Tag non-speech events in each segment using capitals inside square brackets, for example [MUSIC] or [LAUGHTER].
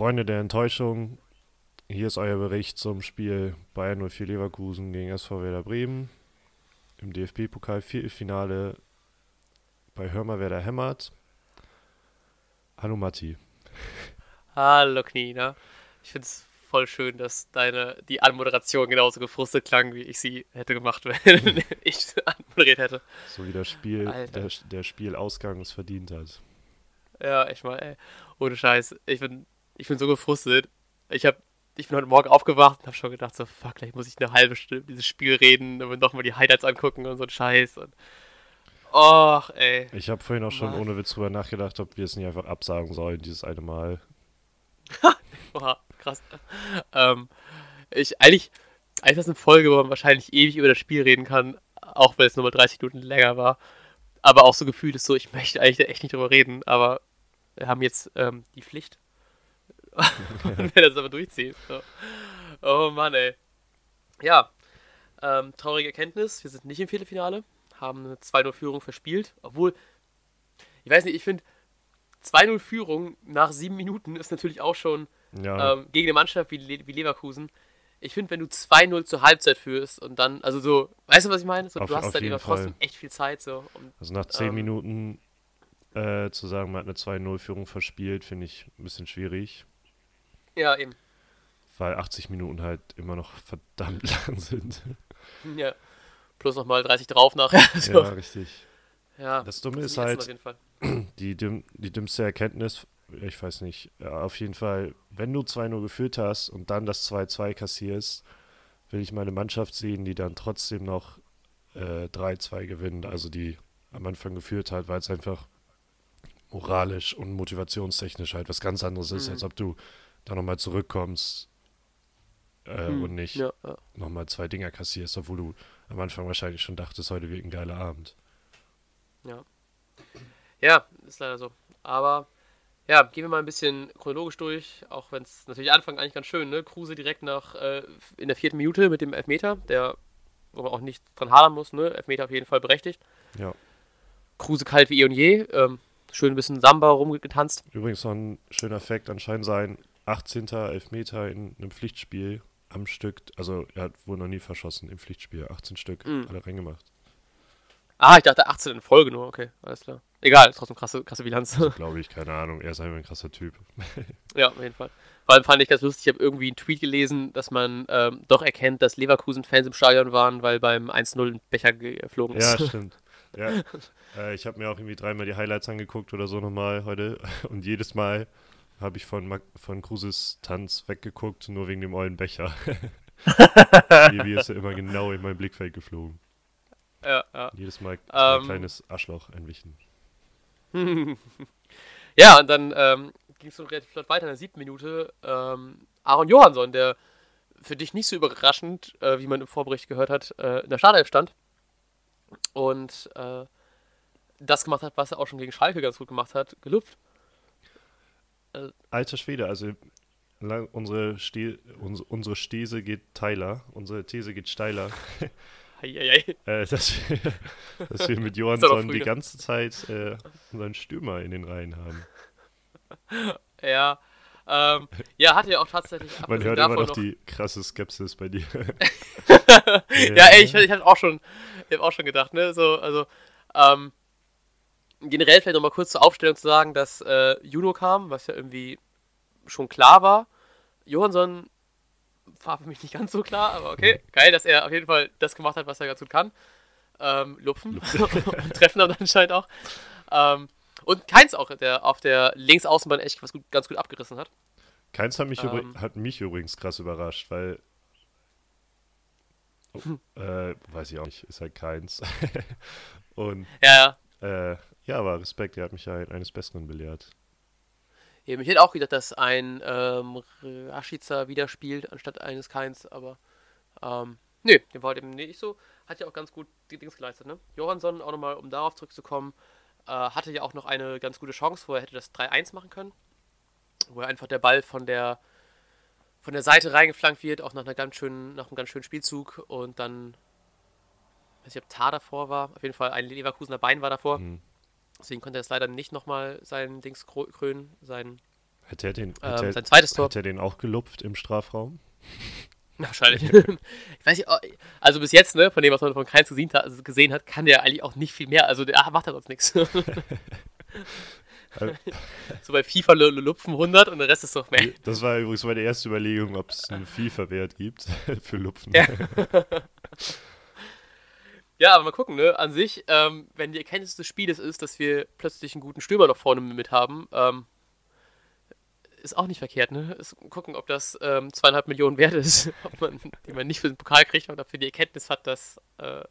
Freunde der Enttäuschung, hier ist euer Bericht zum Spiel Bayern 04 Leverkusen gegen SV Werder Bremen im DFB-Pokal Viertelfinale bei Hörmer Werder Hämmert. Hallo Matti. [LAUGHS] Hallo Knina. Ich finde es voll schön, dass deine die Anmoderation genauso gefrustet klang, wie ich sie hätte gemacht, [LAUGHS] wenn [LAUGHS] ich anmoderiert hätte. So wie das Spiel, der, der Spielausgang es verdient hat. Ja, echt mal, ey. Ohne Scheiß. Ich bin, ich bin so gefrustet. Ich hab, ich bin heute Morgen aufgewacht und habe schon gedacht, so, fuck, gleich muss ich eine halbe Stunde dieses Spiel reden und nochmal die Highlights angucken und so ein Scheiß. Und Och, ey. Ich habe vorhin auch schon Mann. ohne Witz drüber nachgedacht, ob wir es nicht einfach absagen sollen, dieses eine Mal. [LAUGHS] Oha, krass. Ähm, ich, eigentlich, eigentlich ist das eine Folge, wo man wahrscheinlich ewig über das Spiel reden kann, auch wenn es nur mal 30 Minuten länger war. Aber auch so gefühlt ist so, ich möchte eigentlich echt nicht drüber reden, aber wir haben jetzt ähm, die Pflicht. [LAUGHS] und werden das aber durchziehen. So. Oh Mann, ey. Ja, ähm, traurige Erkenntnis, wir sind nicht im Viertelfinale, haben eine 2-0-Führung verspielt, obwohl, ich weiß nicht, ich finde, 2-0-Führung nach sieben Minuten ist natürlich auch schon ja. ähm, gegen eine Mannschaft wie, Le wie Leverkusen. Ich finde, wenn du 2-0 zur Halbzeit führst und dann, also so, weißt du, was ich meine? So, auf, du hast dann immer trotzdem echt viel Zeit. So, um, also nach 10 ähm, Minuten äh, zu sagen, man hat eine 2-0-Führung verspielt, finde ich ein bisschen schwierig. Ja, eben. Weil 80 Minuten halt immer noch verdammt [LAUGHS] lang sind. Ja. Plus nochmal 30 drauf nachher. [LAUGHS] So. Ja, richtig. Ja, das Dumme ist halt, [CLEARS THROAT] die, die dümmste Erkenntnis, ich weiß nicht, ja, auf jeden Fall, wenn du 2-0 geführt hast und dann das 2-2 kassierst, will ich meine Mannschaft sehen, die dann trotzdem noch äh, 3-2 gewinnt, also die am Anfang geführt hat, weil es einfach moralisch und motivationstechnisch halt was ganz anderes ist, mhm. als ob du da nochmal zurückkommst äh, mhm. und nicht ja, ja. nochmal zwei Dinger kassierst, obwohl du am Anfang wahrscheinlich schon dachtest, heute wird ein geiler Abend. Ja. Ja, ist leider so. Aber ja, gehen wir mal ein bisschen chronologisch durch, auch wenn es natürlich Anfang eigentlich ganz schön, ne? Kruse direkt nach äh, in der vierten Minute mit dem Elfmeter, der, wo man auch nicht dran hadern muss, ne? Elfmeter auf jeden Fall berechtigt. Ja. Kruse kalt wie eh und je, ähm, schön ein bisschen Samba rumgetanzt. Übrigens noch ein schöner Effekt anscheinend sein 18. Elfmeter in einem Pflichtspiel am Stück, also er hat wohl noch nie verschossen im Pflichtspiel, 18 Stück, mhm. alle reingemacht. Ah, ich dachte 18 in Folge nur, okay, alles klar. Egal, ist trotzdem krasse, krasse Bilanz. [LAUGHS] Glaube ich, keine Ahnung, er ist einfach ein krasser Typ. [LAUGHS] ja, auf jeden Fall. Vor allem fand ich ganz lustig, ich habe irgendwie einen Tweet gelesen, dass man ähm, doch erkennt, dass Leverkusen-Fans im Stadion waren, weil beim 1-0 ein Becher geflogen ist. Ja, stimmt. Ja. [LAUGHS] äh, ich habe mir auch irgendwie dreimal die Highlights angeguckt oder so nochmal heute und jedes Mal habe ich von, von Kruses Tanz weggeguckt, nur wegen dem ollen Becher. [LAUGHS] wie ist er immer genau in mein Blickfeld geflogen. Ja, ja. Jedes Mal ähm, ein kleines Arschloch entwichen. [LAUGHS] ja, und dann ähm, ging es so relativ flott weiter in der siebten Minute. Ähm, Aaron Johansson, der für dich nicht so überraschend, äh, wie man im Vorbericht gehört hat, äh, in der Startelf stand. Und äh, das gemacht hat, was er auch schon gegen Schalke ganz gut gemacht hat, gelupft. Äh, Alter Schwede, also unsere, Ste unsere Stese geht Tyler, unsere These geht steiler. [LAUGHS] Äh, dass, wir, [LAUGHS] dass wir mit Johansson die ganze Zeit äh, unseren Stürmer in den Reihen haben. [LAUGHS] Ja, ähm, ja, hat ja auch tatsächlich. Man hört immer noch, noch die krasse Skepsis bei dir. ja, ey, ich, ich habe auch schon, ich hab auch schon gedacht, ne, so, also, ähm, generell vielleicht nochmal kurz zur Aufstellung zu sagen, dass äh, Juno kam, was ja irgendwie schon klar war. Johansson war für mich nicht ganz so klar, aber okay. Geil, dass er auf jeden Fall das gemacht hat, was er ganz gut kann. Ähm, lupfen. [LAUGHS] und treffen dann anscheinend auch. Ähm, und Keins auch, der auf der Linksaußenbahn echt was gut, ganz gut abgerissen hat. Keins hat mich, ähm, hat mich übrigens krass überrascht, weil. Oh, äh, weiß ich auch nicht, ist halt Keins. [LAUGHS] und. Ja, ja. Äh, ja, aber Respekt, er hat mich ja eines Besseren belehrt. Eben, ich hätte auch gedacht, dass ein ähm, Rashica wieder spielt, anstatt eines Keins, aber ähm, nö, der war halt eben nicht so. Hat ja auch ganz gut die Dings geleistet, ne? Johansson, auch nochmal, um darauf zurückzukommen, äh, hatte ja auch noch eine ganz gute Chance, wo er hätte das 3-1 machen können. Wo er einfach der Ball von der von der Seite reingeflankt wird, auch nach, einer ganz schönen, nach einem ganz schönen Spielzug und dann, weiß ich, ob Tar davor war, auf jeden Fall ein Leverkusener Bein war davor. Mhm. Deswegen konnte er es leider nicht nochmal seinen Dings krönen, seinen Hätte er den, ähm, hätte, sein zweites Tor. Hätte er den auch gelupft im Strafraum? [LAUGHS] Wahrscheinlich. [LAUGHS] ich weiß nicht, oh, also bis jetzt, ne, von dem, was man von Keins gesehen hat, also gesehen hat, kann der eigentlich auch nicht viel mehr. Also der macht ja sonst nichts. [LAUGHS] so bei FIFA lupfen 100 und der Rest ist doch mehr. Das war übrigens meine erste Überlegung, ob es einen FIFA-Wert gibt für Lupfen. Ja. Ja, aber mal gucken, ne? An sich, ähm, wenn die Erkenntnis des Spieles ist, dass wir plötzlich einen guten Stürmer noch vorne mit haben, ähm, ist auch nicht verkehrt, ne? Ist, gucken, ob das ähm, zweieinhalb Millionen wert ist, [LAUGHS] ob man, die man nicht für den Pokal kriegt, aber dafür die Erkenntnis hat, dass äh,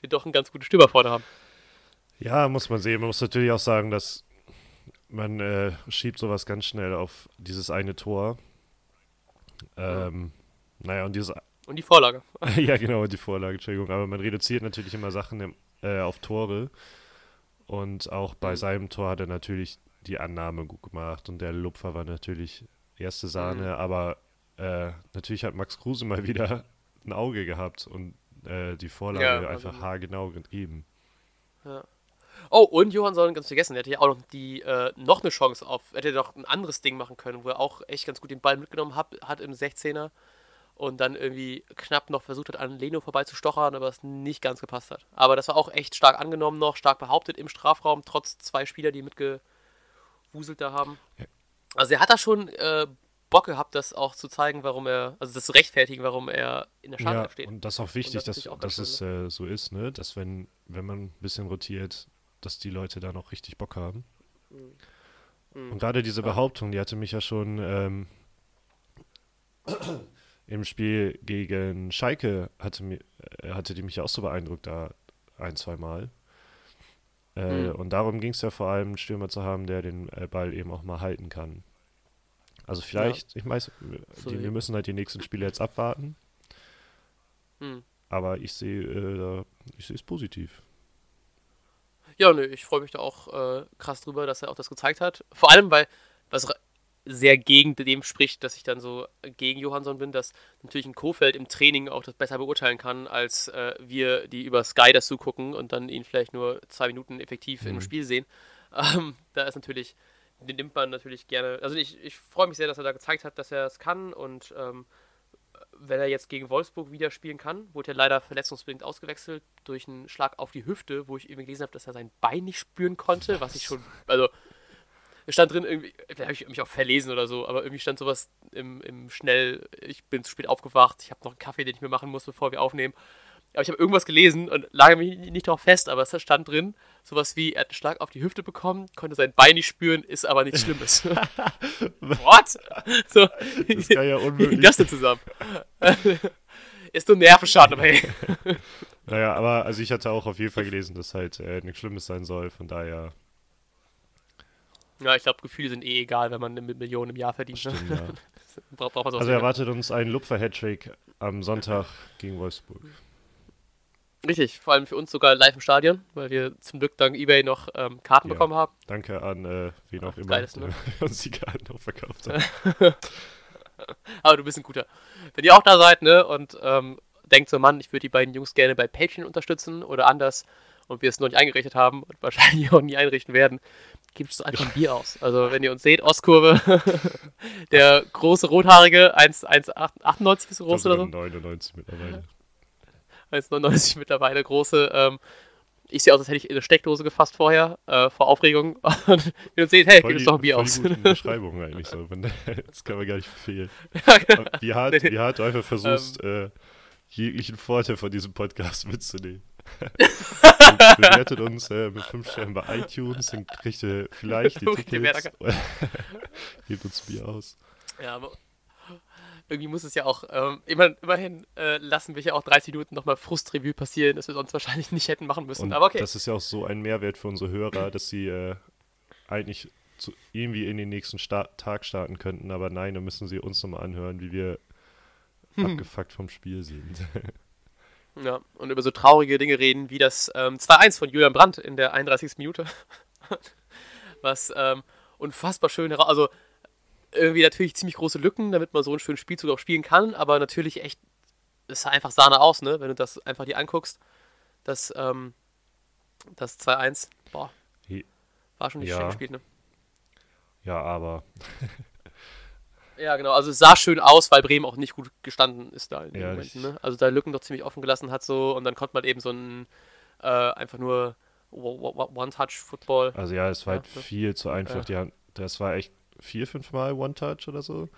wir doch einen ganz guten Stürmer vorne haben. Ja, muss man sehen. Man muss natürlich auch sagen, dass man äh, schiebt sowas ganz schnell auf dieses eine Tor. Ähm, ja. Naja, und dieses. Und die Vorlage. [LAUGHS] ja, genau, die Vorlage, Entschuldigung. Aber man reduziert natürlich immer Sachen im, äh, auf Tore. Und auch bei mhm. seinem Tor hat er natürlich die Annahme gut gemacht und der Lupfer war natürlich erste Sahne, mhm. aber äh, natürlich hat Max Kruse mal wieder ein Auge gehabt und äh, die Vorlage ja, einfach haargenau gegeben. Ja. Oh, und Johansson, ganz vergessen, der hätte ja auch noch, die, äh, noch eine Chance auf, hätte noch ein anderes Ding machen können, wo er auch echt ganz gut den Ball mitgenommen hat, hat im 16er und dann irgendwie knapp noch versucht hat, an Leno vorbeizustochern, aber es nicht ganz gepasst hat. Aber das war auch echt stark angenommen noch, stark behauptet im Strafraum, trotz zwei Spieler, die mitge wuselt da haben. Ja. Also er hat da schon äh, Bock gehabt, das auch zu zeigen, warum er, also das zu rechtfertigen, warum er in der Startelf ja, steht. Und das ist auch wichtig, das dass, auch dass es ne? äh, so ist, ne? dass wenn, wenn man ein bisschen rotiert, dass die Leute da noch richtig Bock haben. Mhm. Mhm. Und gerade diese Behauptung, die hatte mich ja schon ähm, im Spiel gegen Schalke, hatte, mir, äh, hatte die mich ja auch so beeindruckt da ein, zwei Mal. Äh, mhm. Und darum ging es ja vor allem, einen Stürmer zu haben, der den äh, Ball eben auch mal halten kann. Also vielleicht, ja. ich weiß, die, wir müssen halt die nächsten Spiele jetzt abwarten. Mhm. Aber ich sehe, äh, ich sehe es positiv. Ja, nö, ich freue mich da auch äh, krass drüber, dass er auch das gezeigt hat. Vor allem, weil was sehr gegen dem spricht, dass ich dann so gegen Johansson bin, dass natürlich ein Kofeld im Training auch das besser beurteilen kann, als äh, wir, die über Sky das zugucken und dann ihn vielleicht nur zwei Minuten effektiv mhm. im Spiel sehen. [LAUGHS] Ähm, da ist natürlich, den nimmt man natürlich gerne. Also ich, ich freue mich sehr, dass er da gezeigt hat, dass er es kann und ähm, wenn er jetzt gegen Wolfsburg wieder spielen kann, wurde er leider verletzungsbedingt ausgewechselt durch einen Schlag auf die Hüfte, wo ich irgendwie gelesen habe, dass er sein Bein nicht spüren konnte, was ich schon, also stand drin irgendwie, vielleicht habe ich mich auch verlesen oder so, aber irgendwie stand sowas im, im Schnell, ich bin zu spät aufgewacht, ich habe noch einen Kaffee, den ich mir machen muss, bevor wir aufnehmen. Aber ich habe irgendwas gelesen und lag mich nicht darauf fest, aber es stand drin, sowas wie, er hat einen Schlag auf die Hüfte bekommen, konnte sein Bein nicht spüren, ist aber nichts Schlimmes. [LAUGHS] What? So, das kann ja unmöglich. [LAUGHS] das denn zusammen? [LAUGHS] ist nur Nervenschaden, aber hey. Naja, aber also ich hatte auch auf jeden Fall gelesen, dass halt äh, nichts Schlimmes sein soll, von daher ja, ich glaube, Gefühle sind eh egal, wenn man mit Millionen im Jahr verdient. Ne? Stimmt, ja. [LAUGHS] braucht, braucht also erwartet uns ein Lupfer-Hattrick am Sonntag gegen Wolfsburg. Richtig, vor allem für uns sogar live im Stadion, weil wir zum Glück dank eBay noch ähm, Karten ja, bekommen haben. Danke an äh, wen auch immer, ist, ne? [LAUGHS] uns die Karten auch verkauft hat. [LAUGHS] Aber du bist ein guter. Wenn ihr auch da seid, ne, und ähm, denkt so, Mann, ich würde die beiden Jungs gerne bei Patreon unterstützen oder anders und wir es noch nicht eingerichtet haben und wahrscheinlich auch nie einrichten werden, gibt es einfach [LAUGHS] ein Bier aus. Also wenn ihr uns seht, Ostkurve, [LAUGHS] der große Rothaarige, 1,98 ist groß oder so? 99 mittlerweile. [LAUGHS] 1,99 mittlerweile große. Ähm, ich sehe aus, als hätte ich in eine Steckdose gefasst vorher, äh, vor Aufregung. Und wenn ihr uns seht, hey, gibt es doch ein Bier aus. Die Beschreibung eigentlich so. Das kann man gar nicht verfehlen. Genau. Wie hart, wie hart du einfach versuchst, ähm, äh, jeglichen Vorteil von diesem Podcast mitzunehmen. Bewertet uns äh, mit 5 Sternen bei iTunes, dann kriegt ihr vielleicht die [LAUGHS] Tickets. [LAUGHS] Gebt uns Bier aus. Ja, aber irgendwie muss es ja auch, ähm, immer, immerhin äh, lassen wir ja auch 30 Minuten nochmal Frustrevue passieren, das wir sonst wahrscheinlich [LAUGHS] nicht hätten machen müssen. Und aber okay. Das ist ja auch so ein Mehrwert für unsere Hörer, dass sie äh, eigentlich zu, irgendwie in den nächsten Sta Tag starten könnten, aber nein, dann müssen sie uns nochmal anhören, wie wir abgefuckt vom Spiel sind. Ja, und über so traurige Dinge reden, wie das ähm, 2-1 von Julian Brandt in der 31. Minute. [LAUGHS] Was ähm, unfassbar schön heraus. Also, irgendwie natürlich ziemlich große Lücken, damit man so einen schönen Spielzug auch spielen kann, aber natürlich echt, es sah einfach Sahne aus, ne? Wenn du das einfach dir anguckst. Das, ähm, das 2-1, boah. War schon nicht ja. schön gespielt, ne? Ja, aber [LAUGHS] Ja, genau. Also es sah schön aus, weil Bremen auch nicht gut gestanden ist da in den Ja, Momenten. Ne? Also da Lücken doch ziemlich offen gelassen hat so und dann konnte man eben so ein äh, einfach nur One-Touch-Football. Also ja, es war Ja, halt das- viel zu einfach. ja. Haben, das war echt vier, fünf Mal One-Touch oder so.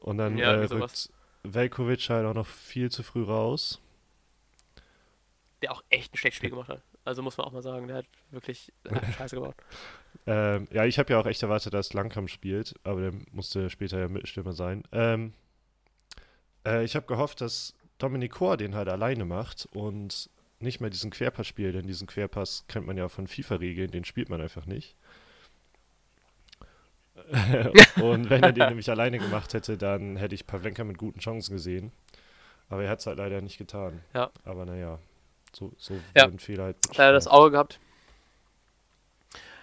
Und dann Ja, äh, rückt Velkovic halt auch noch viel zu früh raus. Der auch echt ein schlechtes Spiel gemacht hat. Also muss man auch mal sagen, der hat wirklich [LAUGHS] Scheiße gebaut. Ähm, ja, ich habe ja auch echt erwartet, dass Langkamp spielt, aber der musste später ja Mitstürmer sein. Ähm, äh, ich habe gehofft, dass Dominik Kor den halt alleine macht und nicht mehr diesen Querpass spielt, denn diesen Querpass kennt man ja von FIFA-Regeln, den spielt man einfach nicht. [LAUGHS] und wenn er den nämlich alleine gemacht hätte, dann hätte ich Pavlenka mit guten Chancen gesehen. Aber er hat es halt leider nicht getan. Ja. Aber naja, so, so Ja. werden Fehler halt. Leider das. Auge gehabt.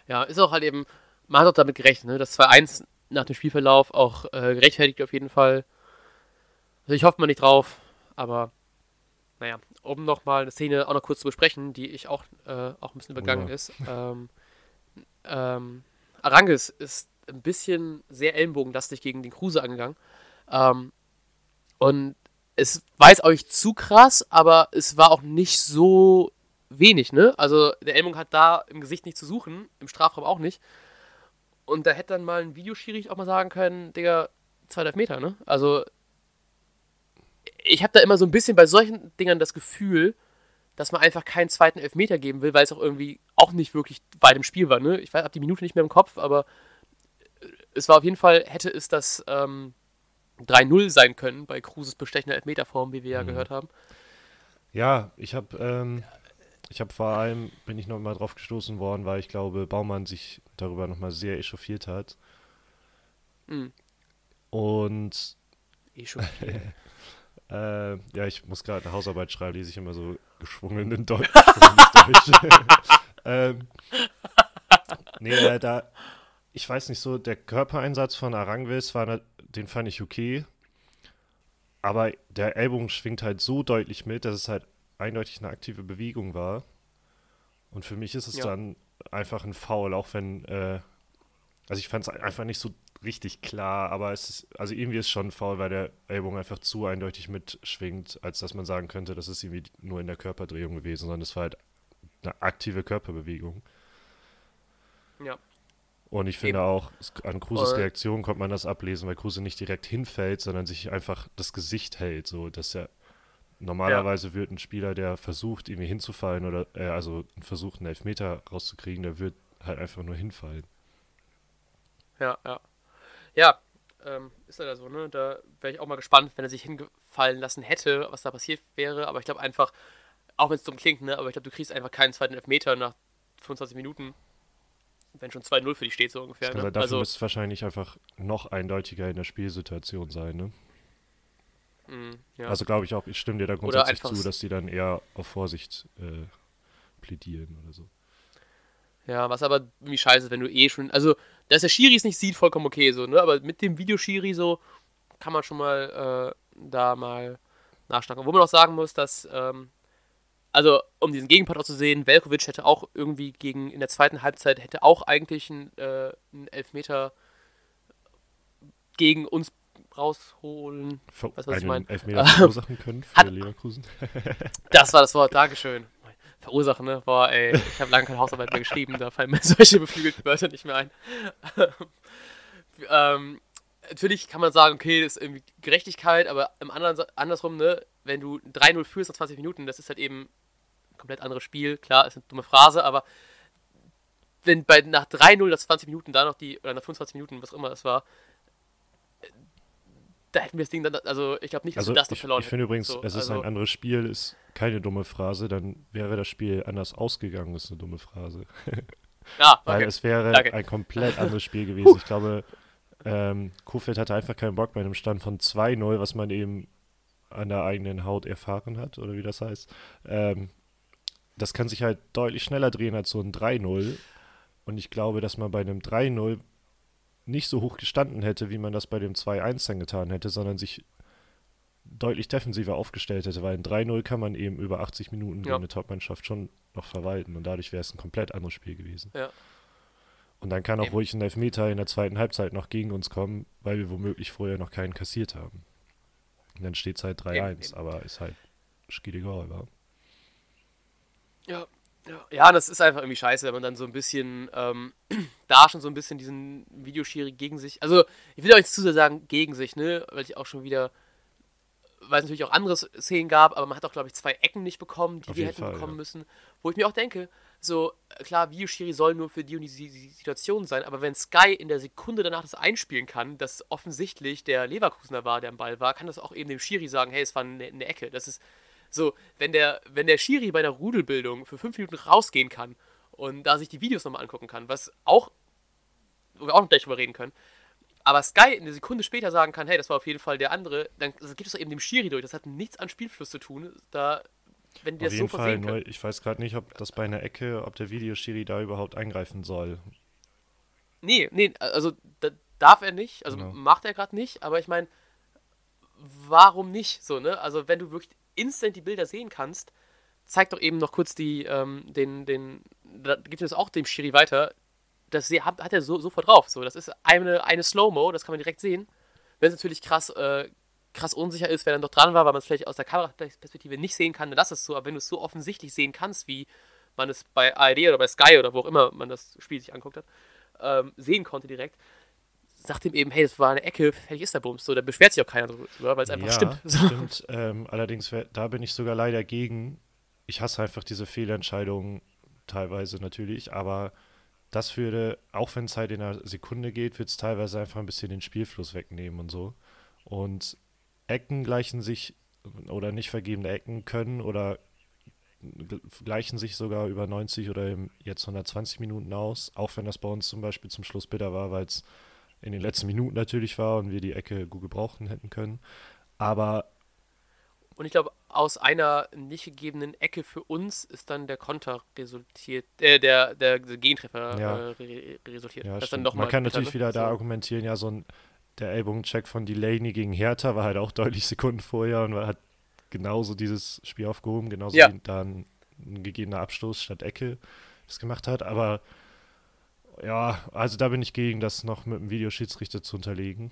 Ja, ist auch halt eben, man hat auch damit gerechnet, ne? Das 2-1 nach dem Spielverlauf auch äh, gerechtfertigt auf jeden Fall. Also ich hoffe mal nicht drauf, aber naja, um nochmal eine Szene auch noch kurz zu besprechen, die ich auch, äh, auch ein bisschen übergangen Ja. ist. Ähm, ähm, Arangis ist ein bisschen sehr ellenbogenlastig gegen den Kruse angegangen. Ähm, und es war jetzt auch nicht zu krass, aber es war auch nicht so wenig, ne? Also der Elmung hat da im Gesicht nicht zu suchen, im Strafraum auch nicht. Und da hätte dann mal ein Videoschiri auch mal sagen können, Digga, zwei Meter, ne? Also ich habe da immer so ein bisschen bei solchen Dingern das Gefühl, dass man einfach keinen zweiten Elfmeter geben will, weil es auch irgendwie auch nicht wirklich weit im Spiel war, ne? Ich weiß, hab die Minute nicht mehr im Kopf, aber es war auf jeden Fall, hätte es das ähm, 3-0 sein können bei Kruses bestechender Elfmeterform, wie wir ja Mhm. gehört haben. Ja, ich habe ähm, ich habe vor allem, bin ich noch mal drauf gestoßen worden, weil ich glaube, Baumann sich darüber noch mal sehr echauffiert hat. Mhm. Und viel. [LAUGHS] äh, ja, ich muss gerade eine Hausarbeit schreiben, lese ich immer so geschwungenen Deutsch. [LAUGHS] Deutsch. [LAUGHS] ähm, nee, äh, da, ich weiß nicht so, der Körpereinsatz von Arangvis war, den fand ich okay. Aber der Ellbogen schwingt halt so deutlich mit, dass es halt eindeutig eine aktive Bewegung war. Und für mich ist es Ja. dann einfach ein Foul, auch wenn, äh, also ich fand es einfach nicht so richtig klar, aber es ist, also irgendwie ist es schon ein Foul, weil der Ellbogen einfach zu eindeutig mitschwingt, als dass man sagen könnte, das ist irgendwie nur in der Körperdrehung gewesen, sondern es war halt eine aktive Körperbewegung. Ja. Und ich finde Eben. auch, an Kruses. Reaktion konnte man das ablesen, weil Kruse nicht direkt hinfällt, sondern sich einfach das Gesicht hält, so dass er normalerweise wird ein Spieler, der versucht, irgendwie hinzufallen oder äh, also versucht, einen Elfmeter rauszukriegen, der wird halt einfach nur hinfallen. Ja, ja. Ja, ähm, ist leider so, ne? Da wäre ich auch mal gespannt, wenn er sich hingefallen lassen hätte, was da passiert wäre. Aber ich glaube einfach, auch wenn es dumm klingt, ne? Aber ich glaube, du kriegst einfach keinen zweiten Elfmeter nach 25 Minuten, wenn schon 2-0 für dich steht, so ungefähr. Also Ne? dafür Also, müsste es wahrscheinlich einfach noch eindeutiger in der Spielsituation sein, ne? mh, ja. Also glaube ich auch, ich stimme dir da grundsätzlich zu, dass die dann eher auf Vorsicht äh, plädieren oder so. Ja, was aber irgendwie scheiße ist, wenn du eh schon. Also, dass der Schiri es nicht sieht, vollkommen okay, so, ne? Aber mit dem Videoschiri so kann man schon mal äh, da mal nachschnacken. Wo man auch sagen muss, dass. Ähm, also, um diesen Gegenpart auch zu sehen, Velkovic hätte auch irgendwie gegen. In der zweiten Halbzeit hätte auch eigentlich einen, äh, einen Elfmeter gegen uns rausholen. Ver du, was ich einen mein? Elfmeter verursachen können für [LAUGHS] Hat- Leverkusen. [LAUGHS] Das war das Wort, Dankeschön. Verursachen, ne? Boah, ey, ich habe lange keine Hausarbeit mehr geschrieben, da fallen mir [LAUGHS] solche beflügelten Wörter nicht mehr ein. ähm, natürlich kann man sagen, okay, das ist irgendwie Gerechtigkeit, aber im anderen, andersrum, ne, wenn du 3-0 führst nach 20 Minuten, das ist halt eben komplett anderes Spiel. Klar, ist eine dumme Phrase, aber wenn bei nach 3-0 nach 20 Minuten da noch die, oder nach 25 Minuten, was immer das war, da hätten wir das Ding dann, also ich glaube nicht, dass Also wir das ich, verloren ich finde übrigens, So, es ist also- ein anderes Spiel, ist keine dumme Phrase, dann wäre das Spiel anders ausgegangen, ist eine dumme Phrase. [LAUGHS] Weil okay. es wäre Danke. ein komplett [LAUGHS] anderes Spiel gewesen. Ich glaube, ähm, Kofeld hatte einfach keinen Bock bei einem Stand von 2-0, was man eben an der eigenen Haut erfahren hat, oder wie das heißt. Ähm, das kann sich halt deutlich schneller drehen als so ein 3-0. Und ich glaube, dass man bei einem 3-0 nicht so hoch gestanden hätte, wie man das bei dem 2-1 dann getan hätte, sondern sich deutlich defensiver aufgestellt hätte, weil ein 3-0 kann man eben über 80 Minuten Ja. eine Top-Mannschaft schon noch verwalten und dadurch wäre es ein komplett anderes Spiel gewesen. Ja. Und dann kann auch Eben. ruhig ein Elfmeter in der zweiten Halbzeit noch gegen uns kommen, weil wir womöglich vorher noch keinen kassiert haben. Und dann steht es halt 3-1, aber ist halt egal, wa? Ja, ja, ja, das ist einfach irgendwie scheiße, wenn man dann so ein bisschen ähm, [CLEARS THROAT] da schon so ein bisschen diesen Videoschiri gegen sich. Also, ich will auch nicht zu sehr sagen gegen sich, ne? Weil ich auch schon wieder, weil es natürlich auch andere Szenen gab, aber man hat auch, glaube ich, zwei Ecken nicht bekommen, die wir hätten Fall, bekommen ja. müssen. Wo ich mir auch denke, so, klar, Videoschiri soll nur für die und die Situation sein, aber wenn Sky in der Sekunde danach das einspielen kann, dass offensichtlich der Leverkusener war, der am Ball war, kann das auch eben dem Schiri sagen, hey, es war eine, eine Ecke. Das ist so, wenn der, wenn der Schiri bei einer Rudelbildung für fünf Minuten rausgehen kann und da sich die Videos nochmal angucken kann, was auch, wo wir auch noch gleich drüber reden können, aber Sky eine Sekunde später sagen kann, hey, das war auf jeden Fall der andere, dann gibt es doch eben dem Schiri durch. Das hat nichts an Spielfluss zu tun. Da, wenn die auf das jeden so Fall, nur ich weiß gerade nicht, ob das bei einer Ecke, ob der Videoschiri da überhaupt eingreifen soll. Nee, nee, also da darf er nicht, also genau. macht er gerade nicht, aber ich meine, warum nicht so, ne? Also wenn du wirklich instant die Bilder sehen kannst, zeig doch eben noch kurz die, ähm, den, den, da gibt es auch dem Schiri weiter, das hat, hat er so, sofort drauf. So, das ist eine, eine Slow-Mo, das kann man direkt sehen. Wenn es natürlich krass, äh, krass unsicher ist, wer dann doch dran war, weil man es vielleicht aus der Kameraperspektive nicht sehen kann, dann lass es so. Aber wenn du es so offensichtlich sehen kannst, wie man es bei ARD oder bei Sky oder wo auch immer man das Spiel sich anguckt hat, ähm, sehen konnte direkt, sagt ihm eben, hey, das war eine Ecke, fertig ist der Bums. So, da beschwert sich auch keiner drüber, weil es einfach ja, stimmt. [LAUGHS] stimmt. Ähm, allerdings, da bin ich sogar leider gegen. Ich hasse einfach diese Fehlentscheidungen teilweise natürlich, aber das würde, auch wenn es halt in einer Sekunde geht, wird es teilweise einfach ein bisschen den Spielfluss wegnehmen und so. Und Ecken gleichen sich oder nicht vergebene Ecken können oder gleichen sich sogar über 90 oder jetzt 120 Minuten aus, auch wenn das bei uns zum Beispiel zum Schluss bitter war, weil es in den letzten Minuten natürlich war und wir die Ecke gut gebrauchen hätten können. Aber. Und ich glaube, aus einer nicht gegebenen Ecke für uns ist dann der Konter resultiert, äh, der, der, der Gentreffer ja. äh, resultiert. Ja, Man kann natürlich wieder da argumentieren, ja, so ein der Ellbogencheck von Delaney gegen Hertha war halt auch [LAUGHS] deutlich Sekunden vorher und hat genauso dieses Spiel aufgehoben, genauso ja. wie dann ein gegebener Abstoß statt Ecke das gemacht hat. Aber ja, also da bin ich gegen, das noch mit dem Videoschiedsrichter zu unterlegen.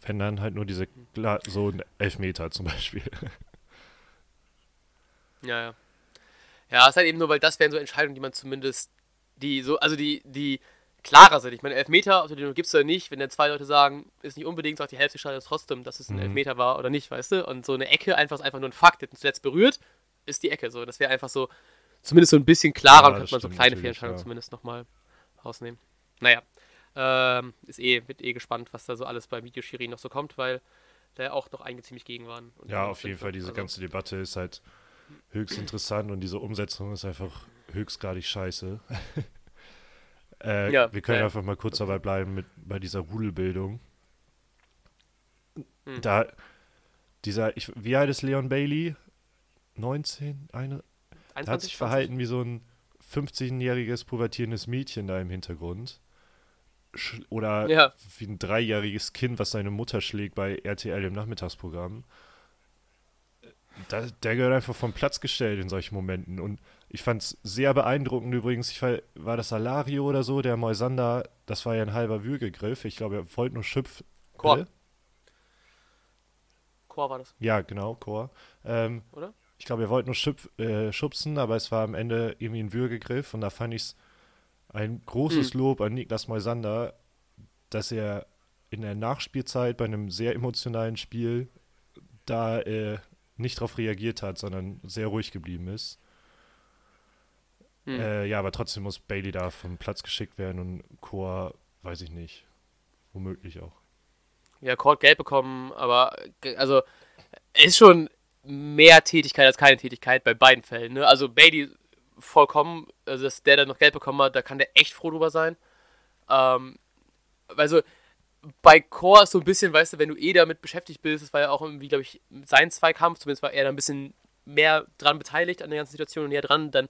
Wenn dann halt nur diese, so ein Elfmeter zum Beispiel. [LAUGHS] Ja, ja. Ja, es ist halt eben nur, weil das wären so Entscheidungen, die man zumindest, die so, also die, die klarer sind. Ich meine, Elfmeter, ob du den gibst oder nicht, wenn dann zwei Leute sagen, ist nicht unbedingt, sagt die Hälfte scheidet trotzdem, dass es ein mhm. Elfmeter war oder nicht, weißt du? Und so eine Ecke einfach ist einfach nur ein Fakt, der zuletzt berührt, ist die Ecke. So, das wäre einfach so, zumindest so ein bisschen klarer ja, und könnte man so kleine Fehlentscheidungen ja. zumindest nochmal rausnehmen. Naja, ähm, ist eh, wird eh gespannt, was da so alles bei Videoschiri noch so kommt, weil da ja auch noch einige ziemlich gegen waren. Ja, auf jeden Fall, diese also. ganze Debatte ist halt höchst interessant und diese Umsetzung ist einfach höchstgradig scheiße. [LAUGHS] äh, ja, wir können ja. einfach mal kurz dabei bleiben mit bei dieser Rudelbildung. Hm. Da, dieser, ich, wie alt ist Leon Bailey? 19? Eine, 21, hat sich verhalten wie so ein 15-jähriges pubertierendes Mädchen da im Hintergrund. Sch oder ja. wie ein dreijähriges Kind, was seine Mutter schlägt bei RTL im Nachmittagsprogramm. Da, der gehört einfach vom Platz gestellt in solchen Momenten. Und ich fand es sehr beeindruckend übrigens. Ich war, war das Salario oder so, der Moisander, das war ja ein halber Würgegriff. Ich glaube, er wollte nur Schöpf. Chor. Chor war das. Ja, genau, Chor. Ähm, oder? Ich glaube, er wollte nur schub, äh, schubsen, aber es war am Ende irgendwie ein Würgegriff und da fand ich es ein großes hm. Lob an Niklas Moisander, dass er in der Nachspielzeit bei einem sehr emotionalen Spiel da äh, nicht darauf reagiert hat, sondern sehr ruhig geblieben ist. Hm. Äh, ja, aber trotzdem muss Bailey da vom Platz geschickt werden und Chor, weiß ich nicht, womöglich auch. Ja, Chor hat gelb bekommen, aber also ist schon mehr Tätigkeit als keine Tätigkeit bei beiden Fällen. Ne? Also Bailey vollkommen, also dass der dann noch Geld bekommen hat, da kann der echt froh drüber sein. Ähm, also bei Core ist so ein bisschen, weißt du, wenn du eh damit beschäftigt bist, das war ja auch irgendwie, glaube ich, sein Zweikampf, zumindest war er da ein bisschen mehr dran beteiligt an der ganzen Situation und näher dran, dann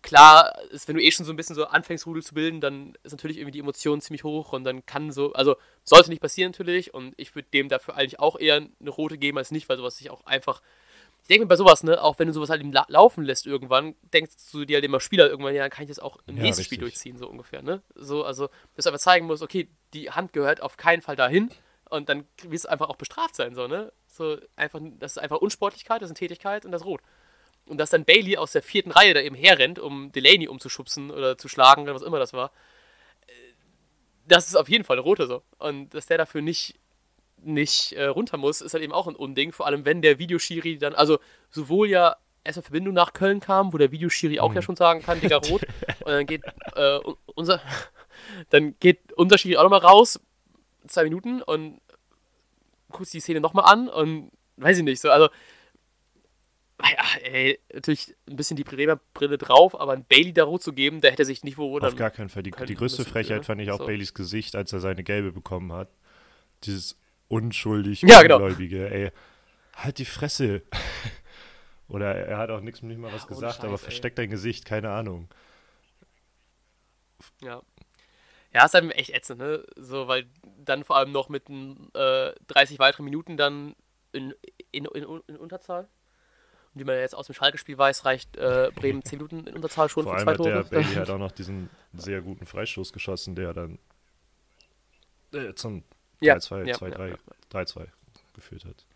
klar, ist, wenn du eh schon so ein bisschen so anfängst, Rudel zu bilden, dann ist natürlich irgendwie die Emotion ziemlich hoch und dann kann so, also sollte nicht passieren natürlich und ich würde dem dafür eigentlich auch eher eine rote geben als nicht, weil sowas sich auch einfach ich denke mir bei sowas, ne, auch wenn du sowas halt im La laufen lässt irgendwann, denkst du dir halt immer Spieler irgendwann, ja, dann kann ich das auch im ja, nächsten richtig. Spiel durchziehen, so ungefähr, ne? So, also, dass du einfach zeigen musst, okay, die Hand gehört auf keinen Fall dahin und dann wirst du einfach auch bestraft sein, so, ne? So, einfach, das ist einfach Unsportlichkeit, das ist eine Tätigkeit und das ist rot. Und dass dann Bailey aus der vierten Reihe da eben herrennt, um Delaney umzuschubsen oder zu schlagen oder was immer das war, äh, das ist auf jeden Fall eine rote so. Und dass der dafür nicht nicht äh, runter muss, ist halt eben auch ein Unding. Vor allem, wenn der Videoschiri dann, also sowohl ja erstmal Verbindung nach Köln kam, wo der Videoschiri auch mhm. ja schon sagen kann, Digga, rot. [LAUGHS] und dann geht äh, unser, dann geht unser Schiri auch nochmal raus, zwei Minuten und guckt die Szene nochmal an und weiß ich nicht, so, also ja, ey, natürlich ein bisschen die Bremer-Brille drauf, aber ein Bailey da rot zu geben, der hätte sich nicht wo Auf gar keinen Fall. Die, die größte Frechheit ne? fand ich auch so. Baileys Gesicht, als er seine Gelbe bekommen hat. Dieses unschuldig ja, genau. Gläubige, ey. Halt die Fresse. [LAUGHS] Oder er hat auch nichts nicht mal was ja, gesagt, Scheiß, aber versteckt dein Gesicht, keine Ahnung. Ja. Ja, ist halt echt ätzend, ne? So, weil dann vor allem noch mit äh, 30 weiteren Minuten dann in, in, in, in Unterzahl. Wie man jetzt aus dem Schalke-Spiel weiß, reicht äh, Bremen 10 Minuten in Unterzahl schon vor für zwei Tore. Der Bailey hat auch noch diesen sehr guten Freistoß geschossen, der dann äh, zum ja. 3-2, ja, 2-3, ja, 3-2 geführt hat.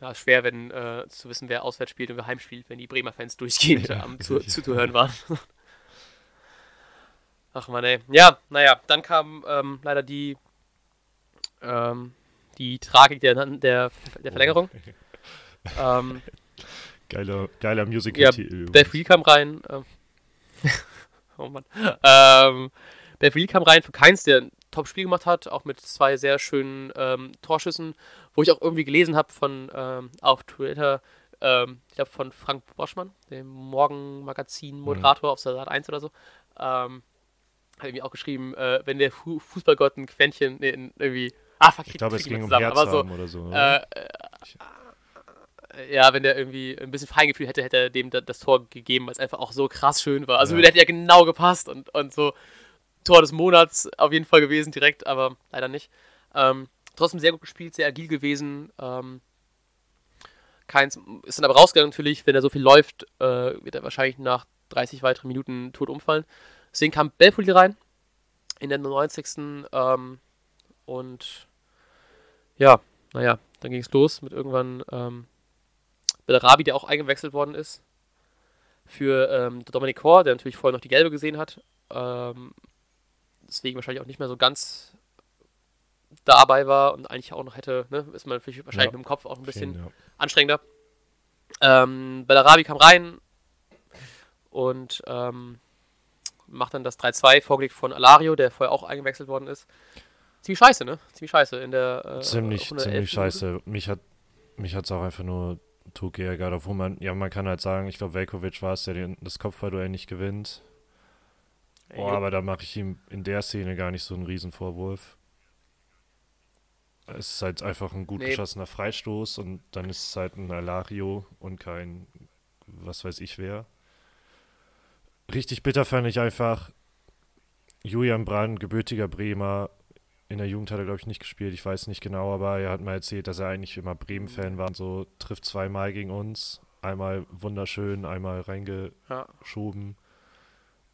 Ja, schwer, wenn äh, zu wissen, wer auswärts spielt und wer heim spielt, wenn die Bremer Fans durchgehend ja, am zu, zuzuhören waren. [LAUGHS] Ach man, ey. Ja, naja, dann kam ähm, leider die, ähm, die Tragik der, der, der Verlängerung. Oh. [LAUGHS] ähm, geiler, geiler Musical-Titel. Ja, Beth kam rein. Ähm, [LAUGHS] oh Mann. Ähm, Beverly kam rein für keins, der ein Top-Spiel gemacht hat, auch mit zwei sehr schönen ähm, Torschüssen, wo ich auch irgendwie gelesen habe von ähm, auf Twitter, ähm, ich glaube von Frank Boschmann, dem Morgenmagazin-Moderator mhm. auf Salat 1 oder so, ähm, hat irgendwie auch geschrieben, äh, wenn der Fu Fußballgott ein Quäntchen, nee, irgendwie, ah, fuck, ich glaube, es ging um Herz so, oder so. Äh, äh, ja, wenn der irgendwie ein bisschen Feingefühl hätte, hätte er dem das Tor gegeben, weil es einfach auch so krass schön war. Also ja. der hätte ja genau gepasst und, und so Tor des Monats auf jeden Fall gewesen, direkt, aber leider nicht. Ähm, trotzdem sehr gut gespielt, sehr agil gewesen. Ähm, keins ist dann aber rausgegangen natürlich, wenn er so viel läuft, äh, wird er wahrscheinlich nach 30 weiteren Minuten tot umfallen. Deswegen kam Belfodil rein in der 90. Ähm, und ja, naja, dann ging es los mit irgendwann ähm, Bellarabi, der auch eingewechselt worden ist. Für ähm, Dominik Kor, der natürlich vorher noch die gelbe gesehen hat. Ähm, deswegen wahrscheinlich auch nicht mehr so ganz dabei war und eigentlich auch noch hätte, ne, ist man wahrscheinlich ja. mit dem Kopf auch ein bisschen ja. anstrengender. Ähm, Bellarabi kam rein und ähm, macht dann das 3-2 vorgelegt von Alario, der vorher auch eingewechselt worden ist. Ziemlich scheiße, ne? Ziemlich scheiße in der äh, Ziemlich, ziemlich scheiße. Mich hat mich auch einfach nur Tuki ärgert, obwohl man, ja, man kann halt sagen, ich glaube, Velkovic war es, der den, das Kopfballduell nicht gewinnt. Oh, aber da mache ich ihm in der Szene gar nicht so einen Riesenvorwurf. Es ist halt einfach ein gut nee. geschossener Freistoß und dann ist es halt ein Alario und kein was weiß ich wer. Richtig bitter fand ich einfach Julian Brand, gebürtiger Bremer. In der Jugend hat er, glaube ich, nicht gespielt, ich weiß nicht genau, aber er hat mal erzählt, dass er eigentlich immer Bremen-Fan war und so trifft zweimal gegen uns. Einmal wunderschön, einmal reingeschoben. Ja.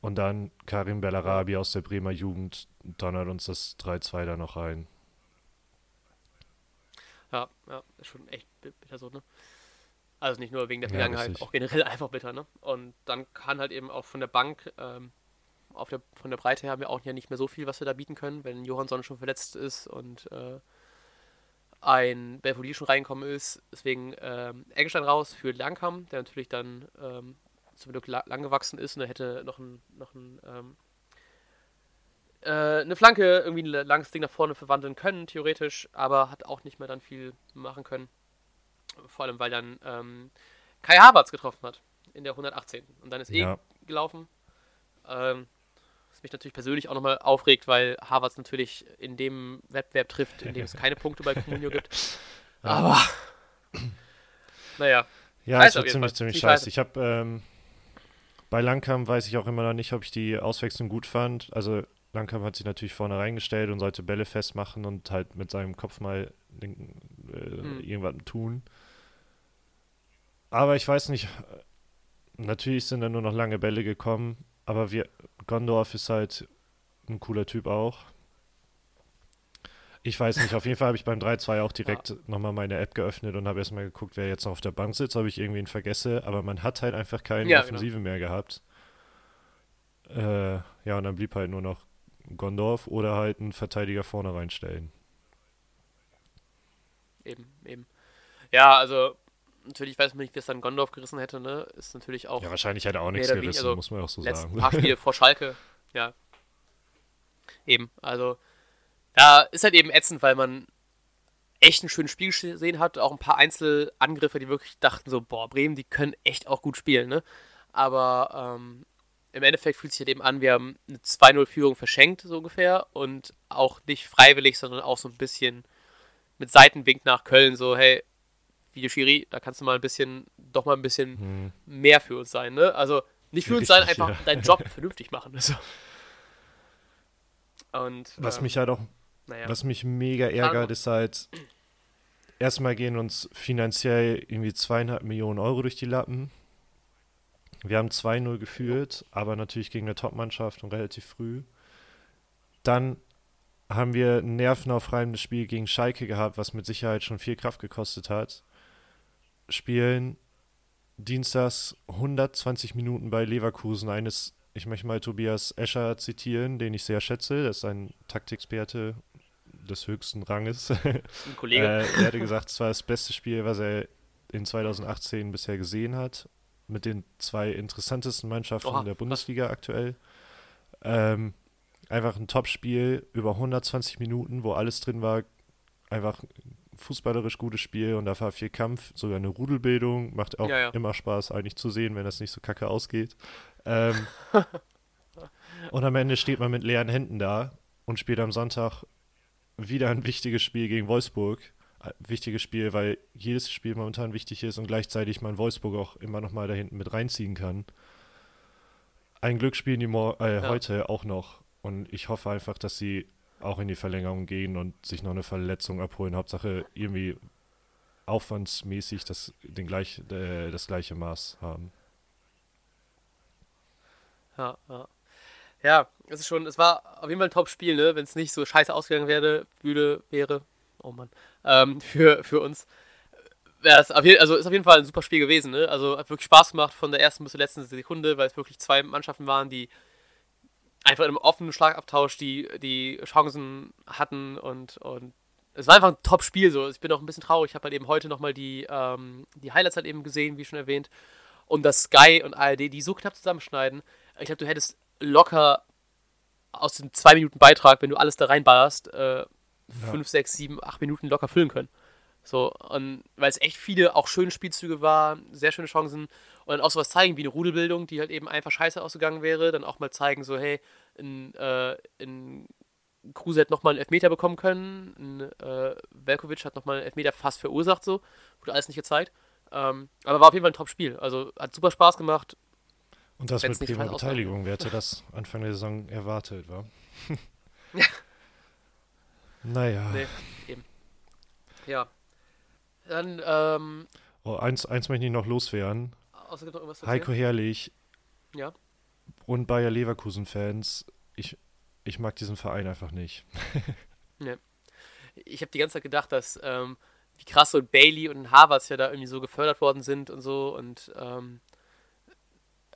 Und dann Karim Bellarabi aus der Bremer Jugend donnert uns das 3-2 da noch rein. Ja, ja, ist schon echt bitter so, ne? Also nicht nur wegen der Vergangenheit, ja, auch generell [LAUGHS] einfach bitter, ne? Und dann kann halt eben auch von der Bank, ähm, der, von der Breite her haben wir auch ja nicht mehr so viel, was wir da bieten können, wenn Johansson schon verletzt ist und äh, ein Belfodil schon reingekommen ist. Deswegen ähm, Eggestein raus für Langkamp, der natürlich dann ähm, zum Glück lang gewachsen ist und er hätte noch ein, noch ein ähm, äh, eine Flanke, irgendwie ein langes Ding nach vorne verwandeln können, theoretisch, aber hat auch nicht mehr dann viel machen können. Vor allem, weil dann ähm, Kai Havertz getroffen hat in der 118. Und dann ist eh ja. gelaufen. Ähm, was mich natürlich persönlich auch nochmal aufregt, weil Havertz natürlich in dem Wettbewerb trifft, in dem es keine Punkte bei Comunio gibt. [LAUGHS] Aber, naja. Ja, es war ziemlich, ziemlich scheiße. Ich habe ähm, bei Langkamp weiß ich auch immer noch nicht, ob ich die Auswechslung gut fand. Also Langkamp hat sich natürlich vorne reingestellt und sollte Bälle festmachen und halt mit seinem Kopf mal äh, mhm. irgendwas tun. Aber ich weiß nicht, natürlich sind da nur noch lange Bälle gekommen, aber wir, Gondorf ist halt ein cooler Typ auch. Ich weiß nicht, auf jeden Fall habe ich beim 3-2 auch direkt ja. nochmal meine App geöffnet und habe erstmal geguckt, wer jetzt noch auf der Bank sitzt, ob ich irgendwen vergesse, aber man hat halt einfach keine ja. Offensive genau. mehr gehabt. Äh, ja, und dann blieb halt nur noch Gondorf oder halt einen Verteidiger vorne reinstellen. Eben, eben. Ja, also natürlich weiß man nicht, wie es dann Gondorf gerissen hätte, ne? Ist natürlich auch. Ja, wahrscheinlich hätte er auch nichts gerissen, also muss man auch so sagen. Ein paar Spiele vor Schalke, ja. Eben, also. Ja, ist halt eben ätzend, weil man echt ein schönes Spiel gesehen hat. Auch ein paar Einzelangriffe, die wirklich dachten so, boah, Bremen, die können echt auch gut spielen, ne? Aber ähm, im Endeffekt fühlt sich halt eben an, wir haben eine 2-0-Führung verschenkt, so ungefähr. Und auch nicht freiwillig, sondern auch so ein bisschen mit Seitenwink nach Köln, so, hey, Videoschiri, da kannst du mal ein bisschen, doch mal ein bisschen hm. mehr für uns sein, ne? Also nicht für uns sein, einfach ja. deinen Job [LAUGHS] vernünftig machen. Also. Und, was ähm, mich halt auch, naja. was mich mega ärgert, ist halt, erstmal gehen uns finanziell irgendwie zweieinhalb Millionen Euro durch die Lappen. Wir haben 2-0 geführt, aber natürlich gegen eine Top-Mannschaft und relativ früh. Dann haben wir ein nervenaufreibendes Spiel gegen Schalke gehabt, was mit Sicherheit schon viel Kraft gekostet hat. Spielen dienstags 120 Minuten bei Leverkusen eines, ich möchte mal Tobias Escher zitieren, den ich sehr schätze. Das ist ein Taktexperte des höchsten Ranges. Ein Kollege. [LAUGHS] äh, er hatte gesagt, es war das beste Spiel, was er in 2018 bisher gesehen hat. Mit den zwei interessantesten Mannschaften Oha, der Bundesliga was? aktuell. Ähm, einfach ein Top-Spiel über 120 Minuten, wo alles drin war. Einfach fußballerisch gutes Spiel und da war viel Kampf, sogar eine Rudelbildung. Macht auch ja, ja. immer Spaß, eigentlich zu sehen, wenn das nicht so kacke ausgeht. Ähm, [LAUGHS] und am Ende steht man mit leeren Händen da und spielt am Sonntag wieder ein wichtiges Spiel gegen Wolfsburg. Ein wichtiges Spiel, weil jedes Spiel momentan wichtig ist und gleichzeitig man Wolfsburg auch immer noch mal da hinten mit reinziehen kann. Ein Glück spielen die äh, ja. heute auch noch und ich hoffe einfach, dass sie auch in die Verlängerung gehen und sich noch eine Verletzung abholen. Hauptsache irgendwie aufwandsmäßig das, den gleich, äh, das gleiche Maß haben. Ja, ja. Ja, es ist schon, es war auf jeden Fall ein Top-Spiel, ne? Wenn es nicht so scheiße ausgegangen wäre, würde, wäre, oh Mann, ähm, für, für uns. Wäre es auf jeden, also ist auf jeden Fall ein super Spiel gewesen, ne? Also hat wirklich Spaß gemacht von der ersten bis zur letzten Sekunde, weil es wirklich zwei Mannschaften waren, die einfach im offenen Schlagabtausch die, die Chancen hatten und, und es war einfach ein Top-Spiel. So. Ich bin auch ein bisschen traurig. Ich habe halt eben heute nochmal die, ähm, die Highlights halt eben gesehen, wie schon erwähnt. Und dass Sky und ARD die so knapp zusammenschneiden. Ich glaube, du hättest locker aus dem 2 Minuten Beitrag, wenn du alles da reinballerst, äh, 5, 6, 7, 8 Minuten locker füllen können. So, und weil es echt viele auch schöne Spielzüge waren, sehr schöne Chancen und dann auch sowas zeigen wie eine Rudelbildung, die halt eben einfach scheiße ausgegangen wäre, dann auch mal zeigen, so, hey, in, äh, in Kruse hätte nochmal einen Elfmeter bekommen können, in, äh, Velkovic hat nochmal einen Elfmeter fast verursacht, so, wurde alles nicht gezeigt. Ähm, aber war auf jeden Fall ein Top-Spiel. Also hat super Spaß gemacht. Und das mit prima Beteiligung, wer hätte das Anfang der Saison erwartet, war? ja. [LAUGHS] Naja. Nee, eben. Ja. Dann, ähm. Oh, eins, eins möchte ich noch loswerden. Heiko Herrlich. Ja. Und Bayer Leverkusen-Fans. Ich, ich mag diesen Verein einfach nicht. [LAUGHS] nee. Ich habe die ganze Zeit gedacht, dass ähm, wie krass so Bailey und Harvards ja da irgendwie so gefördert worden sind und so und ähm,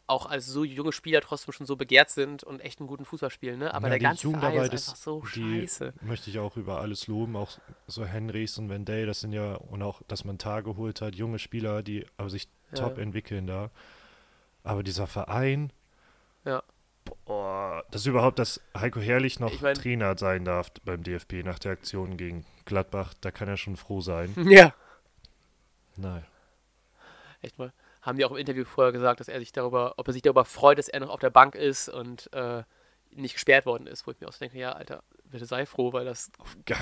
auch als so junge Spieler trotzdem schon so begehrt sind und echt einen guten Fußball spielen, ne? Aber ja, der ganze Verein ist einfach so scheiße. Möchte ich auch über alles loben, auch so Henrys und Vendale, das sind ja, und auch, dass man Tage geholt hat, junge Spieler, die aber sich. Top entwickeln da. Aber dieser Verein, ja. Boah, dass überhaupt, dass Heiko Herrlich noch ich mein, Trainer sein darf beim DFB nach der Aktion gegen Gladbach, da kann er schon froh sein. [LAUGHS] Ja. Nein. Echt mal haben die auch im Interview vorher gesagt, dass er sich darüber, ob er sich darüber freut, dass er noch auf der Bank ist und äh, nicht gesperrt worden ist, wo ich mir auch so denke, ja, Alter, bitte sei froh, weil das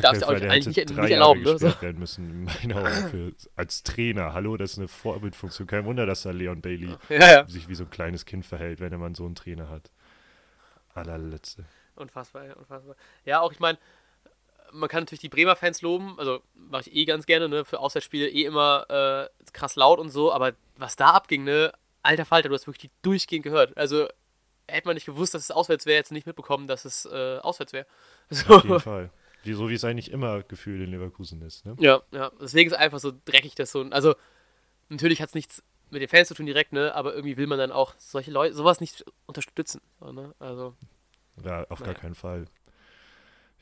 darfst du auch eigentlich nicht, nicht erlauben. Ne? So. werden müssen, in meinen Augen, als Trainer. Hallo, das ist eine Vorbildfunktion. Kein Wunder, dass da Leon Bailey ja, ja. sich wie so ein kleines Kind verhält, wenn man so einen Trainer hat. Allerletzte. Unfassbar, unfassbar. Ja, auch ich meine, man kann natürlich die Bremer Fans loben, also mache ich eh ganz gerne, ne, für Auswärtsspiele eh immer äh, krass laut und so, aber was da abging, ne, alter Falter, du hast wirklich die durchgehend gehört. Also hätte man nicht gewusst, dass es auswärts wäre, jetzt nicht mitbekommen, dass es äh, auswärts wäre. [LAUGHS] So. Auf jeden Fall. Wie, so wie es eigentlich immer gefühlt in Leverkusen ist, ne? Ja, ja. Deswegen ist es einfach so dreckig, dass so Also, natürlich hat es nichts mit den Fans zu tun direkt, ne? Aber irgendwie will man dann auch solche Leute, sowas nicht unterstützen. So, ne? Also. Ja, auf naja. gar keinen Fall.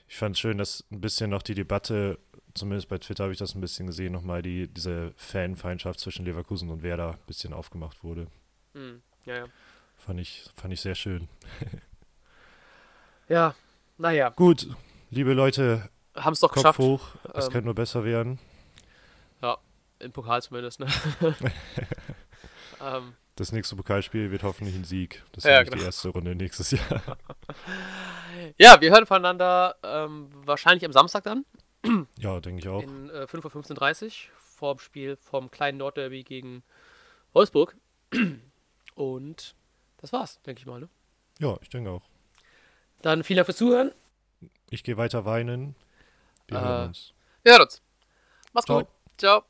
Ich fand es schön, dass ein bisschen noch die Debatte, zumindest bei Twitter habe ich das ein bisschen gesehen, nochmal die, diese Fanfeindschaft zwischen Leverkusen und Werder ein bisschen aufgemacht wurde. Mhm. Ja, ja. Fand ich, fand ich sehr schön. ja, naja. Gut, liebe Leute, haben es doch Kopf geschafft. hoch, es ähm, könnte nur besser werden. Ja, im Pokal zumindest, ne? [LAUGHS] ähm, das nächste Pokalspiel wird hoffentlich ein Sieg. Das ist ja, genau. die erste Runde nächstes Jahr. [LAUGHS] ja, wir hören voneinander ähm, wahrscheinlich am Samstag dann. [CLEARS THROAT] ja, denke ich auch. In äh, 5.15 Uhr vorm Spiel vom kleinen Nordderby gegen Wolfsburg. [CLEARS THROAT] Und das war's, denke ich mal. Ne? Ja, ich denke auch. Dann vielen Dank fürs Zuhören. Ich gehe weiter weinen. Wir äh, hören uns. Wir hören uns. Mach's Ciao. gut. Ciao.